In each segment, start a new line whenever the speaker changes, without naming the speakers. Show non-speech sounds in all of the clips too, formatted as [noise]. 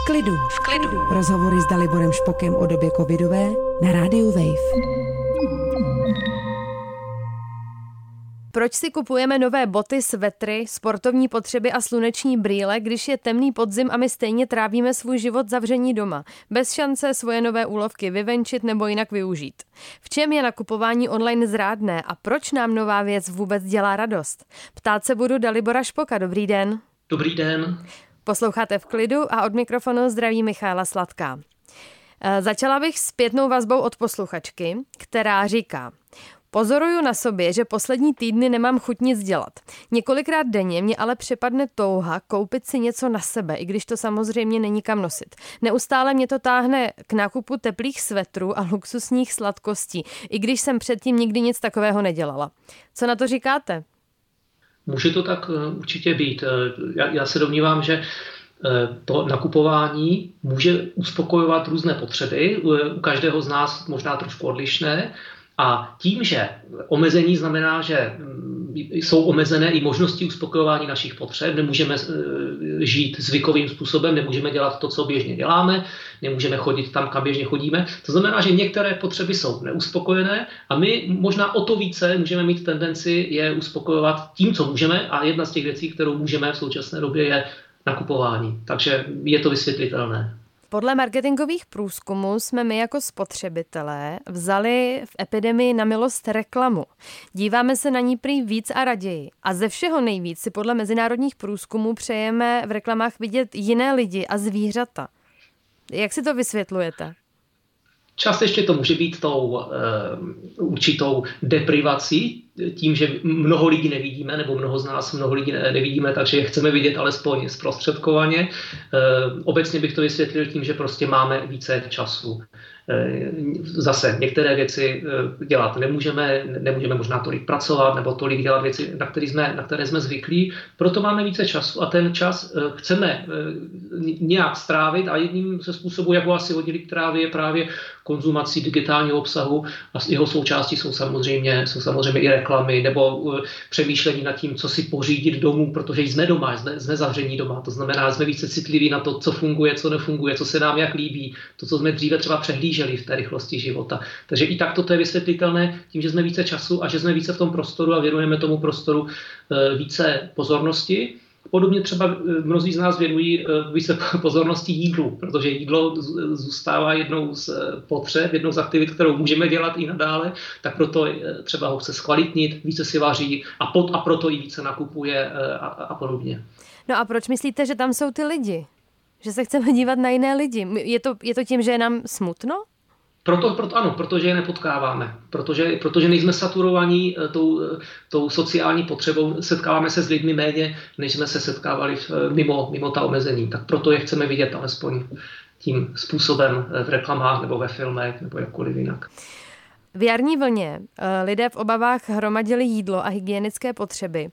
V klidu. V klidu. Rozhovory s Daliborem Špokem o době covidové na rádiu Wave.
Proč si kupujeme nové boty, svetry, sportovní potřeby a sluneční brýle, když je temný podzim a my stejně trávíme svůj život zavření doma, bez šance svoje nové úlovky vyvenčit nebo jinak využít? V čem je nakupování online zrádné a proč nám nová věc vůbec dělá radost? Ptát se budu Dalibora Špoka. Dobrý den.
Dobrý den.
Posloucháte v klidu a od mikrofonu zdraví Michála Sladká. E, začala bych s pětnou vazbou od posluchačky, která říká, Pozoruju na sobě, že poslední týdny nemám chuť nic dělat. Několikrát denně mě ale přepadne touha koupit si něco na sebe, i když to samozřejmě není kam nosit. Neustále mě to táhne k nákupu teplých svetrů a luxusních sladkostí, i když jsem předtím nikdy nic takového nedělala. Co na to říkáte?
Může to tak eh, určitě být. Eh, já, já se domnívám, že eh, to nakupování může uspokojovat různé potřeby, u každého z nás možná trošku odlišné, a tím, že omezení znamená, že mm, jsou omezené i možnosti uspokojování našich potřeb, nemůžeme e, žít zvykovým způsobem, nemůžeme dělat to, co běžně děláme, nemůžeme chodit tam, kam běžně chodíme. To znamená, že některé potřeby jsou neuspokojené a my možná o to více můžeme mít tendenci je uspokojovat tím, co můžeme a jedna z těch věcí, kterou můžeme v současné době je nakupování. Takže je to vysvětlitelné.
Podle marketingových průzkumů jsme my jako spotřebitelé vzali v epidemii na milost reklamu. Díváme se na ní prý víc a raději. A ze všeho nejvíc si podle mezinárodních průzkumů přejeme v reklamách vidět jiné lidi a zvířata. Jak si to vysvětlujete?
Částečně to může být tou uh, určitou deprivací, tím, že mnoho lidí nevidíme, nebo mnoho z nás mnoho lidí nevidíme, takže je chceme vidět alespoň zprostředkovaně. Uh, obecně bych to vysvětlil tím, že prostě máme více času. Eh, zase některé věci eh, dělat nemůžeme, nemůžeme možná tolik pracovat nebo tolik dělat věci, na které jsme, na které jsme zvyklí, proto máme více času a ten čas eh, chceme nějak strávit a jedním ze způsobů, jak ho asi hodili k trávě, je právě konzumací digitálního obsahu a jeho součástí jsou samozřejmě, jsou samozřejmě i reklamy nebo přemýšlení nad tím, co si pořídit domů, protože jsme doma, jsme, jsme zavření doma, to znamená, jsme více citliví na to, co funguje, co nefunguje, co se nám jak líbí, to, co jsme dříve třeba přehlíželi v té rychlosti života. Takže i tak toto je vysvětlitelné tím, že jsme více času a že jsme více v tom prostoru a věnujeme tomu prostoru eh, více pozornosti. Podobně třeba eh, mnozí z nás věnují eh, více [laughs] pozornosti jídlu, protože jídlo zůstává jednou z potřeb, jednou z aktivit, kterou můžeme dělat i nadále, tak proto třeba ho chce zkvalitnit, více si vaří a, pod, a proto i více nakupuje a, a podobně.
No a proč myslíte, že tam jsou ty lidi? Že se chceme dívat na jiné lidi. Je to, je to tím, že je nám smutno?
Proto, proto ano, protože je nepotkáváme, protože, protože nejsme saturovaní eh, tou, eh, tou sociální potřebou, setkáváme se s lidmi méně, než jsme se setkávali v, eh, mimo, mimo ta omezení. Tak proto je chceme vidět alespoň tím způsobem v reklamách nebo ve filmech nebo jakkoliv jinak.
V jarní vlně lidé v obavách hromadili jídlo a hygienické potřeby.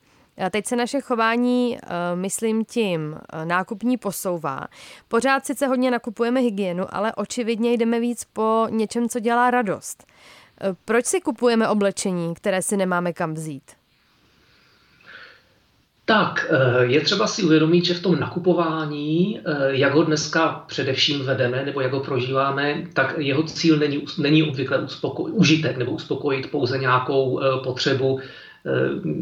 Teď se naše chování, eh, myslím tím, eh, nákupní posouvá. Pořád sice hodně nakupujeme hygienu, ale očividně jdeme víc po něčem, co dělá radost. Eh, proč si kupujeme oblečení, které si nemáme kam vzít?
Tak, je třeba si uvědomit, že v tom nakupování, jak ho dneska především vedeme nebo jak ho prožíváme, tak jeho cíl není, není obvykle uspoko- užitek nebo uspokojit pouze nějakou potřebu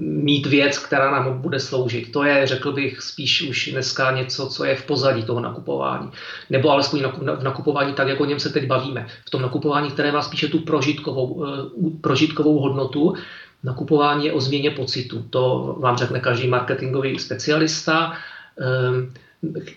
mít věc, která nám bude sloužit. To je, řekl bych, spíš už dneska něco, co je v pozadí toho nakupování. Nebo alespoň v nakupování tak, jako o něm se teď bavíme. V tom nakupování, které má spíše tu prožitkovou, eh, prožitkovou hodnotu, nakupování je o změně pocitu. To vám řekne každý marketingový specialista. Eh,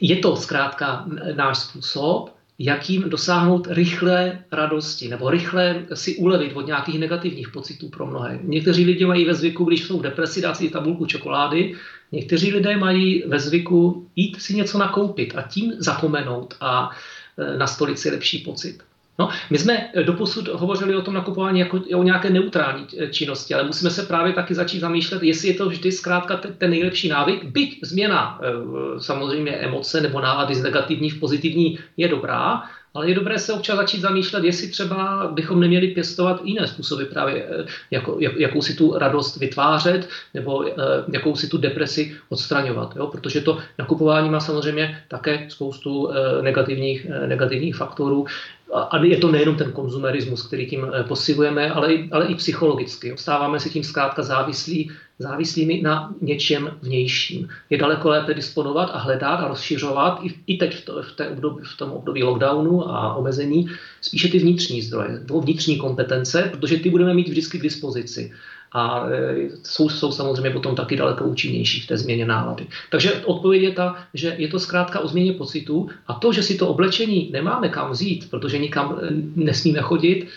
je to zkrátka náš způsob, jakým dosáhnout rychlé radosti nebo rychle si ulevit od nějakých negativních pocitů pro mnohé. Někteří lidé mají ve zvyku, když jsou v depresi, dát si tabulku čokolády, někteří lidé mají ve zvyku jít si něco nakoupit a tím zapomenout a e, nastolit si lepší pocit. No, my jsme doposud hovořili o tom nakupování jako o nějaké neutrální činnosti, ale musíme se právě taky začít zamýšlet, jestli je to vždy zkrátka ten, nejlepší návyk. Byť změna e, samozřejmě emoce nebo nálady z negativní v pozitivní je dobrá, ale je dobré se občas začít zamýšlet, jestli třeba bychom neměli pěstovat jiné způsoby právě, eh, jako, jak, jakou si tu radost vytvářet nebo eh, jakou si tu depresi odstraňovat. Jo? Protože to nakupování má samozřejmě také spoustu eh, negativních, negativních faktorů. A je to nejenom ten konzumerismus, který tím posilujeme, ale, ale i psychologicky. Stáváme si tím zkrátka závislí závislými na něčem vnějším. Je daleko lépe disponovat a hledat a rozšiřovat i, i teď v, to, v, té období, v tom období lockdownu a omezení spíše ty vnitřní zdroje, vnitřní kompetence, protože ty budeme mít vždycky k dispozici. A e, jsou, jsou samozřejmě potom taky daleko účinnější v té změně nálady. Takže odpověď je ta, že je to zkrátka o změně pocitů a to, že si to oblečení nemáme kam vzít, protože nikam e, nesmíme chodit,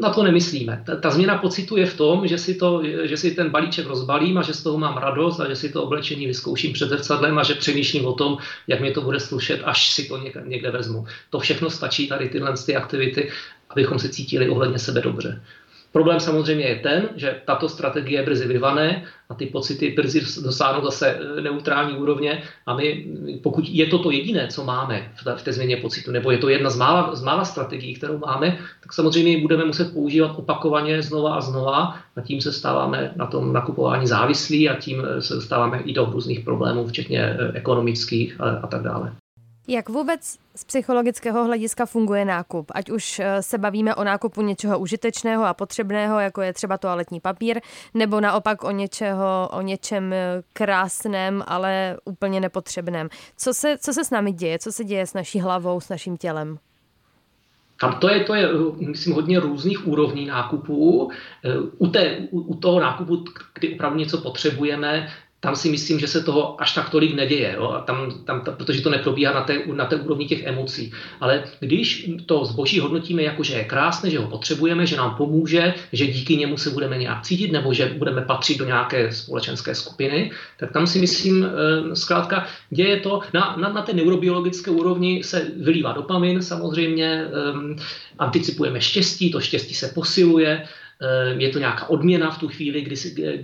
na to nemyslíme. Ta, ta změna pocitu je v tom, že si, to, že si ten balíček rozbalím a že z toho mám radost a že si to oblečení vyzkouším před zrcadlem a že přemýšlím o tom, jak mě to bude slušet, až si to někde, někde vezmu. To všechno stačí tady tyhle ty aktivity, abychom se cítili ohledně sebe dobře. Problém samozřejmě je ten, že tato strategie brzy vyvané a ty pocity brzy dosáhnou zase e, neutrální úrovně a my, pokud je to to jediné, co máme v té změně pocitu, nebo je to jedna z mála, z mála strategií, kterou máme, tak samozřejmě ji budeme muset používat opakovaně znova a znova a tím se stáváme na tom nakupování závislí a tím e, se dostáváme i do různých problémů, včetně e, ekonomických a, a tak dále.
Jak vůbec z psychologického hlediska funguje nákup? Ať už eh, se bavíme o nákupu něčeho užitečného a potřebného, jako je třeba toaletní papír, nebo naopak o, něčeho, o něčem eh, krásném, ale úplně nepotřebném. Co se, co se s námi děje? Co se děje s naší hlavou, s naším tělem?
Tam to je, to je, myslím, hodně různých úrovní nákupů. Eh, u, té, u toho nákupu, kdy opravdu něco potřebujeme, tam si myslím, že se toho až tak tolik neděje, jo? A tam, tam, ta, protože to neprobíhá na té, na té úrovni těch emocí. Ale když to zboží hodnotíme jako, že je krásné, že ho potřebujeme, že nám pomůže, že díky němu se budeme nějak cítit nebo že budeme patřit do nějaké společenské skupiny, tak tam si myslím, e, zkrátka děje to, na, na, na té neurobiologické úrovni se vylívá dopamin samozřejmě, e, anticipujeme štěstí, to štěstí se posiluje, Eh, je to nějaká odměna v tu chvíli, kdy,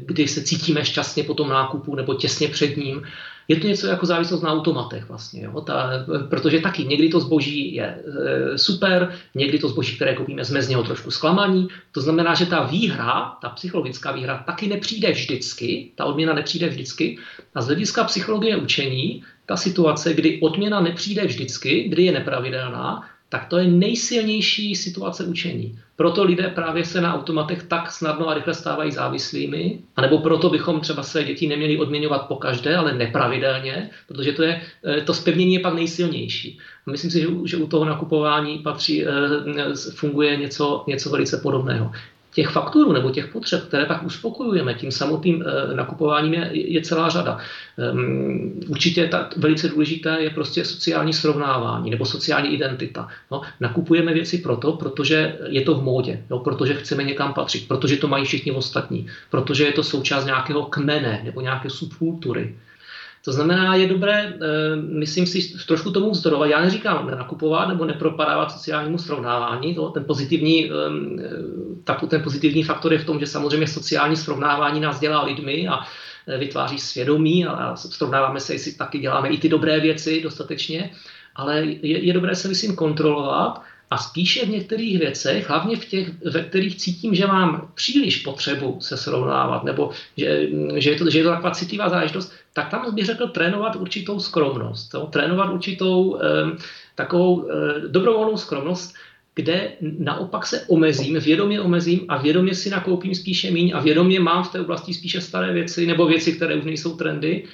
kdy se cítíme šťastně po tom nákupu nebo těsně před ním. Je to něco jako závislost na automatech vlastně, jo? Ta, protože taky někdy to zboží je e, super, někdy to zboží, které koupíme, jsme z něho trošku zklamaní. To znamená, že ta výhra, ta psychologická výhra, taky nepřijde vždycky, ta odměna nepřijde vždycky. A z hlediska psychologie učení, ta situace, kdy odměna nepřijde vždycky, kdy je nepravidelná, tak to je nejsilnější situace učení. Proto lidé právě se na automatech tak snadno a rychle stávají závislými, anebo proto bychom třeba své děti neměli odměňovat po každé, ale nepravidelně, protože to, je, eh, to spevnění je pak nejsilnější. Myslím si, že, že u toho nakupování patří, eh, funguje něco, něco velice podobného těch fakturů nebo těch potřeb, které pak uspokojujeme tím samotným e, nakupováním, je, je celá řada. Um, určitě ta, velice důležité je prostě sociální srovnávání nebo sociální identita. No, nakupujeme věci proto, protože je to v módě, no, protože chceme někam patřit, protože to mají všichni ostatní, protože je to součást nějakého kmene nebo nějaké subkultury. To znamená, je dobré, eh, myslím si, trošku tomu vzdorovat. Já neříkám nakupovat nebo nepropadávat sociálnímu srovnávání. To, ten, pozitivní, ehm, tak, ten pozitivní faktor je v tom, že samozřejmě sociální srovnávání nás dělá lidmi a eh, vytváří svědomí a srovnáváme se, jestli taky děláme i ty dobré věci dostatečně. Ale je, je dobré se, myslím, kontrolovat a spíše v některých věcech, hlavně v těch, ve kterých cítím, že mám příliš potřebu se srovnávat, nebo že, že, je, to, že je to taková citlivá záležitost, tak tam bych řekl trénovat určitou skromnost. Jo? Trénovat určitou eh, takovou eh, dobrovolnou skromnost, kde naopak se omezím, vědomě omezím a vědomě si nakoupím spíše míň a vědomě mám v té oblasti spíše staré věci nebo věci, které už nejsou trendy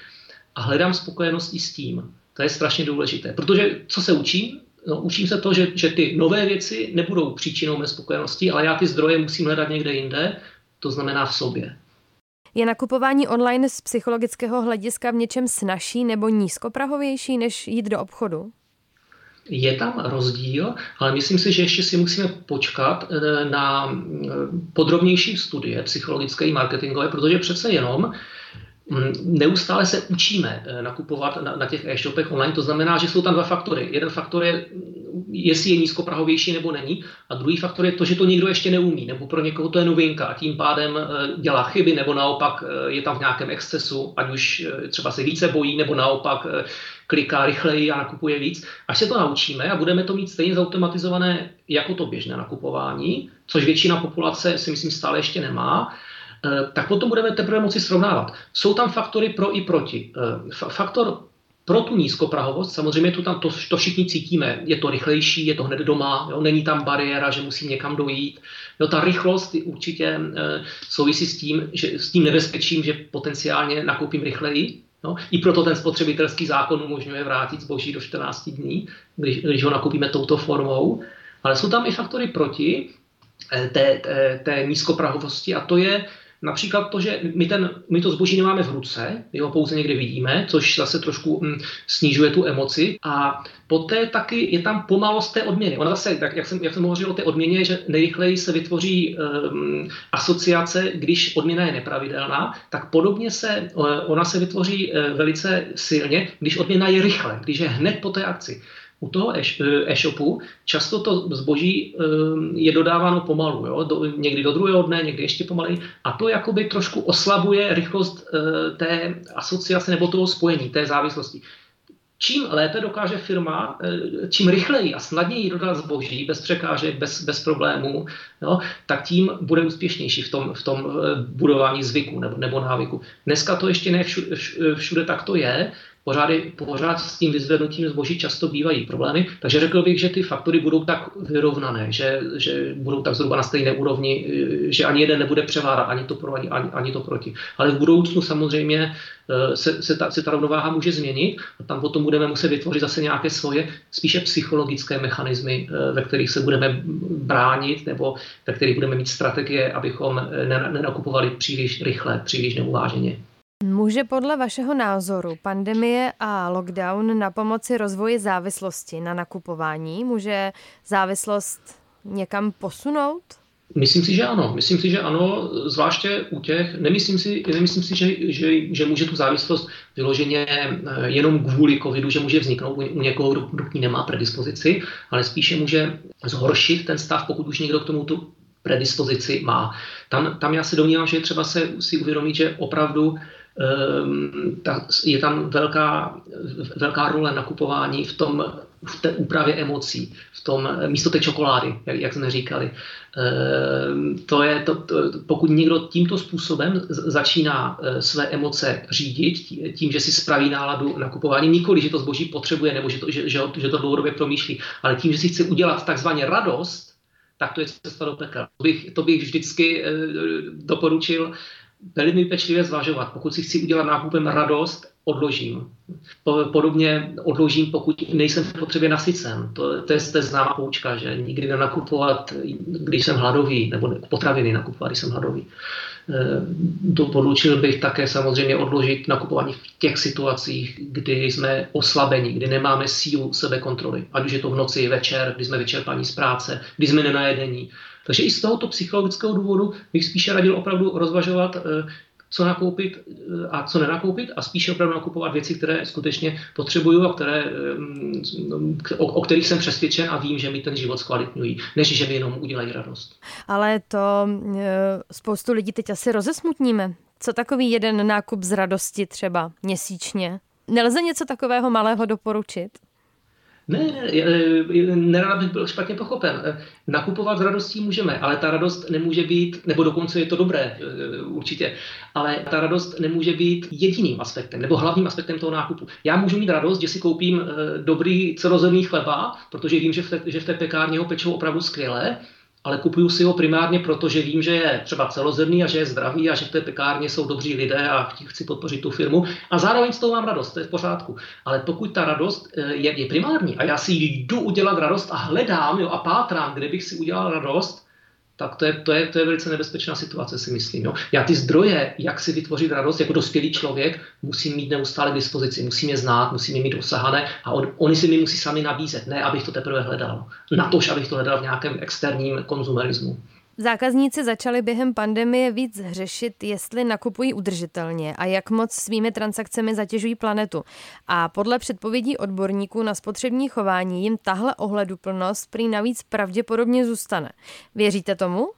a hledám spokojenosti s tím. To je strašně důležité, protože co se učím? No, učím se to, že, že ty nové věci nebudou příčinou mé spokojenosti, ale já ty zdroje musím hledat někde jinde, to znamená v sobě.
Je nakupování online z psychologického hlediska v něčem snažší nebo nízkoprahovější, než jít do obchodu?
Je tam rozdíl, ale myslím si, že ještě si musíme počkat eh, na eh, podrobnější studie psychologické i marketingové, protože přece jenom mm, neustále se učíme eh, nakupovat na, na těch e-shopech online. To znamená, že jsou tam dva faktory. Jeden faktor je jestli je nízkoprahovější nebo není. A druhý faktor je to, že to někdo ještě neumí, nebo pro někoho to je novinka a tím pádem dělá chyby, nebo naopak je tam v nějakém excesu, ať už třeba se více bojí, nebo naopak kliká rychleji a nakupuje víc. Až se to naučíme a budeme to mít stejně zautomatizované jako to běžné nakupování, což většina populace si myslím stále ještě nemá, eh, tak potom budeme teprve moci srovnávat. Jsou tam faktory pro i proti. Eh, faktor pro tu nízkoprahovost, samozřejmě to tam to, to všichni cítíme, je to rychlejší, je to hned doma, jo, není tam bariéra, že musím někam dojít. Jo, ta rychlost určitě e, souvisí s tím, že, s tím nebezpečím, že potenciálně nakoupím rychleji, No, I proto ten spotřebitelský zákon umožňuje vrátit zboží do 14 dní, když, když ho nakupíme touto formou. Ale jsou tam i faktory proti eh, té, té, té nízkoprahovosti a to je Například to, že my, ten, my to zboží nemáme v ruce, my ho pouze někde vidíme, což zase trošku mm, snižuje tu emoci. A poté taky je tam pomalost té odměny. Ona zase, tak jak jsem, jak jsem hovořil o té odměně, že nejrychleji se vytvoří um, asociace, když odměna je nepravidelná, tak podobně se ona se vytvoří uh, velice silně, když odměna je rychle, když je hned po té akci. U toho e-shopu často to zboží ehm, je dodáváno pomalu, jo? Do, někdy do druhého dne, někdy ještě pomaleji a to jakoby trošku oslabuje rychlost eh, té asociace nebo toho spojení, té závislosti. Čím lépe dokáže firma, eh, čím rychleji a snadněji dodat zboží bez překážek, bez, bez problémů, jo, tak tím bude úspěšnější v tom, v tom budování zvyku nebo, nebo návyku. Dneska to ještě ne všude, všude tak to je, pořád, pořád s tím vyzvednutím zboží často bývají problémy, takže řekl bych, že ty faktory budou tak vyrovnané, že, že budou tak zhruba na stejné úrovni, že ani jeden nebude převárat, ani to pro, ani, ani to proti. Ale v budoucnu samozřejmě eh, se, se, ta, se ta rovnováha může změnit a tam potom budeme muset vytvořit zase nějaké svoje spíše psychologické mechanismy, eh, ve kterých se budeme bránit nebo ve kterých budeme mít strategie, abychom nenakupovali příliš rychle, příliš neuváženě.
Může podle vašeho názoru pandemie a lockdown na pomoci rozvoji závislosti na nakupování? Může závislost někam posunout?
Myslím si, že ano. Myslím si, že ano, zvláště u těch, nemyslím si, nemyslím si že, že, že může tu závislost vyloženě eh, jenom kvůli covidu, že může vzniknout u někoho, kdo, kdo k ní nemá predispozici, ale spíše může zhoršit ten stav, pokud už někdo k tomu tu predispozici má. Tam, tam já se domnívám, že je třeba se si uvědomit, že opravdu Ehm, ta, je tam velká, velká role nakupování v tom, v té úpravě emocí, v tom místo té čokolády, jak, jak jsme říkali. Ehm, to je to, to, pokud někdo tímto způsobem začíná eh, své emoce řídit, tím, že si spraví náladu nakupování, nikoli, že to zboží potřebuje nebo že to, že, že, že to dlouhodobě promýšlí, ale tím, že si chce udělat takzvaně radost, tak to je cesta do pekla. To bych, to bych vždycky eh, doporučil velmi pečlivě zvažovat. Pokud si chci udělat nákupem radost, odložím. Podobně odložím, pokud nejsem v potřebě nasycen. To, to, je, to je známá poučka, že nikdy nenakupovat, když jsem hladový, nebo potraviny nakupovat, když jsem hladový. Eh, doporučil bych také samozřejmě odložit nakupování v těch situacích, kdy jsme oslabeni, kdy nemáme sílu sebekontroly. Ať už je to v noci, večer, kdy jsme vyčerpaní z práce, kdy jsme nenajedení. Takže i z tohoto psychologického důvodu bych spíše radil opravdu rozvažovat, eh, co nakoupit eh, a co nenakoupit a spíše opravdu nakupovat věci, které skutečně potřebuju a které, eh, o, o kterých jsem přesvědčen a vím, že mi ten život zkvalitňují, než že mi jenom udělají radost.
Ale to spoustu lidí teď asi rozesmutníme. Co takový jeden nákup z radosti třeba měsíčně? Nelze něco takového malého doporučit?
Ne, ne, nerada bych byl špatně pochopen. Nakupovat s radostí můžeme, ale ta radost nemůže být, nebo dokonce je to dobré, e, určitě, ale ta radost nemůže být jediným aspektem, nebo hlavním aspektem toho nákupu. Já můžu mít radost, že si koupím e, dobrý celozemný chleba, protože vím, že v té, že v té pekárně ho pečou opravdu skvěle, ale kupuju si ho primárně proto, že vím, že je třeba celozemný a že je zdravý a že v té pekárně jsou dobří lidé a chci podpořit tu firmu a zároveň z toho mám radost, to je v pořádku. Ale pokud ta radost eh, je, je primární a já si jdu udělat radost a hledám jo, a pátrám, kde bych si udělal radost, tak to je, to, je, to je velice nebezpečná situace, si myslím. Jo. Já ty zdroje, jak si vytvořit radost jako dospělý člověk, musím mít neustále k dispozici, musím je znát, musím je mít dosahané a on, oni si mi musí sami nabízet, ne abych to teprve hledal. Na to, abych to hledal v nějakém externím konzumerismu.
Zákazníci začali během pandemie víc řešit, jestli nakupují udržitelně a jak moc svými transakcemi zatěžují planetu. A podle předpovědí odborníků na spotřební chování jim tahle ohleduplnost prý navíc pravděpodobně zůstane. Věříte tomu?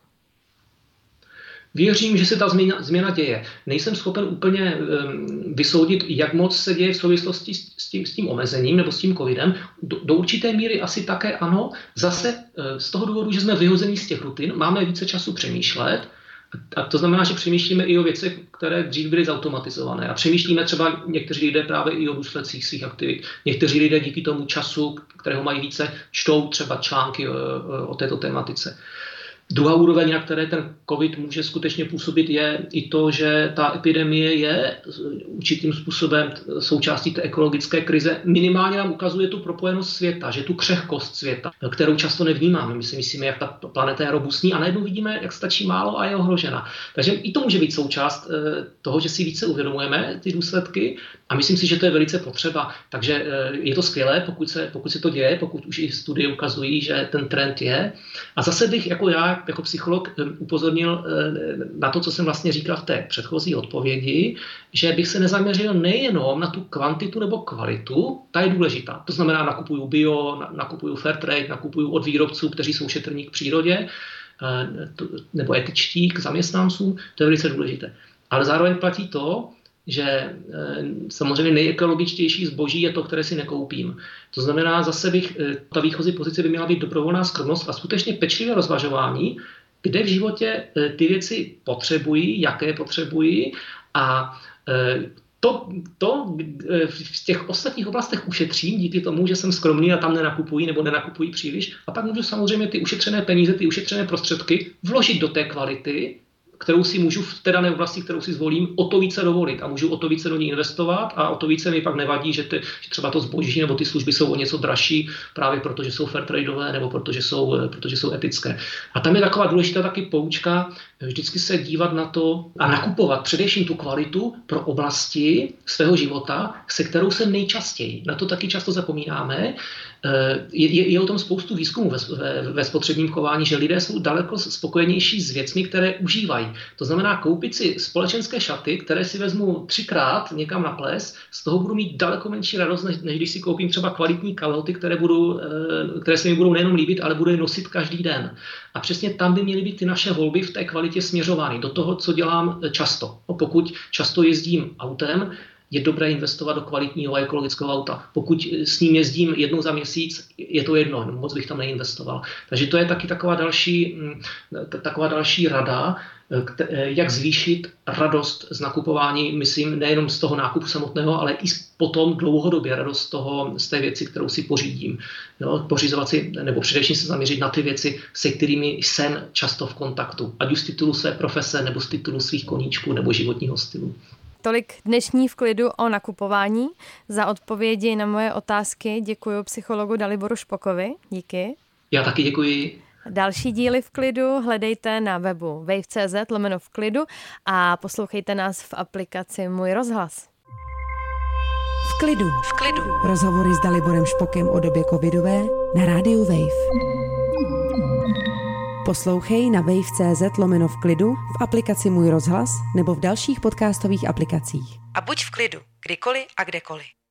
Věřím, že se ta změna, změna děje. Nejsem schopen úplně um, vysoudit, jak moc se děje v souvislosti s, s, tím, s tím omezením nebo s tím covidem. Do, do určité míry asi také ano. Zase uh, z toho důvodu, že jsme vyhození z těch rutin, máme více času přemýšlet. A to znamená, že přemýšlíme i o věcech, které dřív byly zautomatizované. A přemýšlíme třeba někteří lidé právě i o důsledcích svých aktivit. Někteří lidé díky tomu času, kterého mají více, čtou třeba články o, o této tematice. Druhá úroveň, na které ten COVID může skutečně působit, je i to, že ta epidemie je určitým způsobem součástí té ekologické krize. Minimálně nám ukazuje tu propojenost světa, že tu křehkost světa, kterou často nevnímáme. My si myslíme, jak ta planeta je robustní a najednou vidíme, jak stačí málo a je ohrožena. Takže i to může být součást eh, toho, že si více uvědomujeme ty důsledky a myslím si, že to je velice potřeba. Takže eh, je to skvělé, pokud se, pokud se to děje, pokud už i studie ukazují, že ten trend je. A zase bych jako já jako psycholog eh, upozornil eh, na to, co jsem vlastně říkal v té předchozí odpovědi, že bych se nezaměřil nejenom na tu kvantitu nebo kvalitu, ta je důležitá. To znamená, nakupuju bio, nakupuju fair trade, nakupuju od výrobců, kteří jsou šetrní k přírodě, eh, nebo etičtí k zaměstnancům, to je velice důležité. Ale zároveň platí to, že samozřejmě nejekologičtější zboží je to, které si nekoupím. To znamená, zase bych, eh, ta výchozí pozice by měla být dobrovolná skromnost a skutečně pečlivé rozvažování, kde v životě eh, ty věci potřebují, jaké potřebují a eh, to, to v těch ostatních oblastech ušetřím díky tomu, že jsem skromný a tam nenakupují nebo nenakupují příliš. A pak můžu samozřejmě ty ušetřené peníze, ty ušetřené prostředky vložit do té kvality, kterou si můžu v té dané oblasti, kterou si zvolím, o to více dovolit a můžu o to více do ní investovat a o to více mi pak nevadí, že, ty, že třeba to zboží nebo ty služby jsou o něco dražší právě proto, že jsou fair tradeové nebo protože jsou, protože jsou etické. A tam je taková důležitá taky poučka, vždycky se dívat na to a nakupovat především tu kvalitu pro oblasti svého života, se kterou se nejčastěji. Na to taky často zapomínáme. Eh, je, je o tom spoustu výzkumů ve, ve, ve spotřebním chování, že lidé jsou daleko spokojenější s věcmi, které užívají. To znamená koupit si společenské šaty, které si vezmu třikrát někam na ples, z toho budu mít daleko menší radost, než, než když si koupím třeba kvalitní kalhoty, které, budu, eh, které se mi budou nejenom líbit, ale budu je nosit každý den. A přesně tam by měly být ty naše volby v té kvalitě směřovány, do toho, co dělám často. No, pokud často jezdím autem, je dobré investovat do kvalitního a ekologického auta. Pokud s ním jezdím jednou za měsíc, je to jedno, moc bych tam neinvestoval. Takže to je taky taková další, mm, taková další rada, jak zvýšit radost z nakupování, myslím, nejenom z toho nákupu samotného, ale i potom dlouhodobě radost z, toho, z té věci, kterou si pořídím. Jo, pořizovat si, nebo především se zaměřit na ty věci, se kterými jsem často v kontaktu, ať už z titulu své profese, nebo z titulu svých koníčků, nebo životního stylu.
Tolik dnešní v klidu o nakupování. Za odpovědi na moje otázky děkuji psychologu Daliboru Špokovi. Díky.
Já taky děkuji.
Další díly v klidu hledejte na webu wave.cz lomeno v klidu a poslouchejte nás v aplikaci Můj rozhlas.
V klidu. V klidu. Rozhovory s Daliborem Špokem o době covidové na rádiu Wave. Poslouchej na wave.cz lomeno v klidu, v aplikaci Můj rozhlas nebo v dalších podcastových aplikacích. A buď v klidu, kdykoliv a kdekoliv.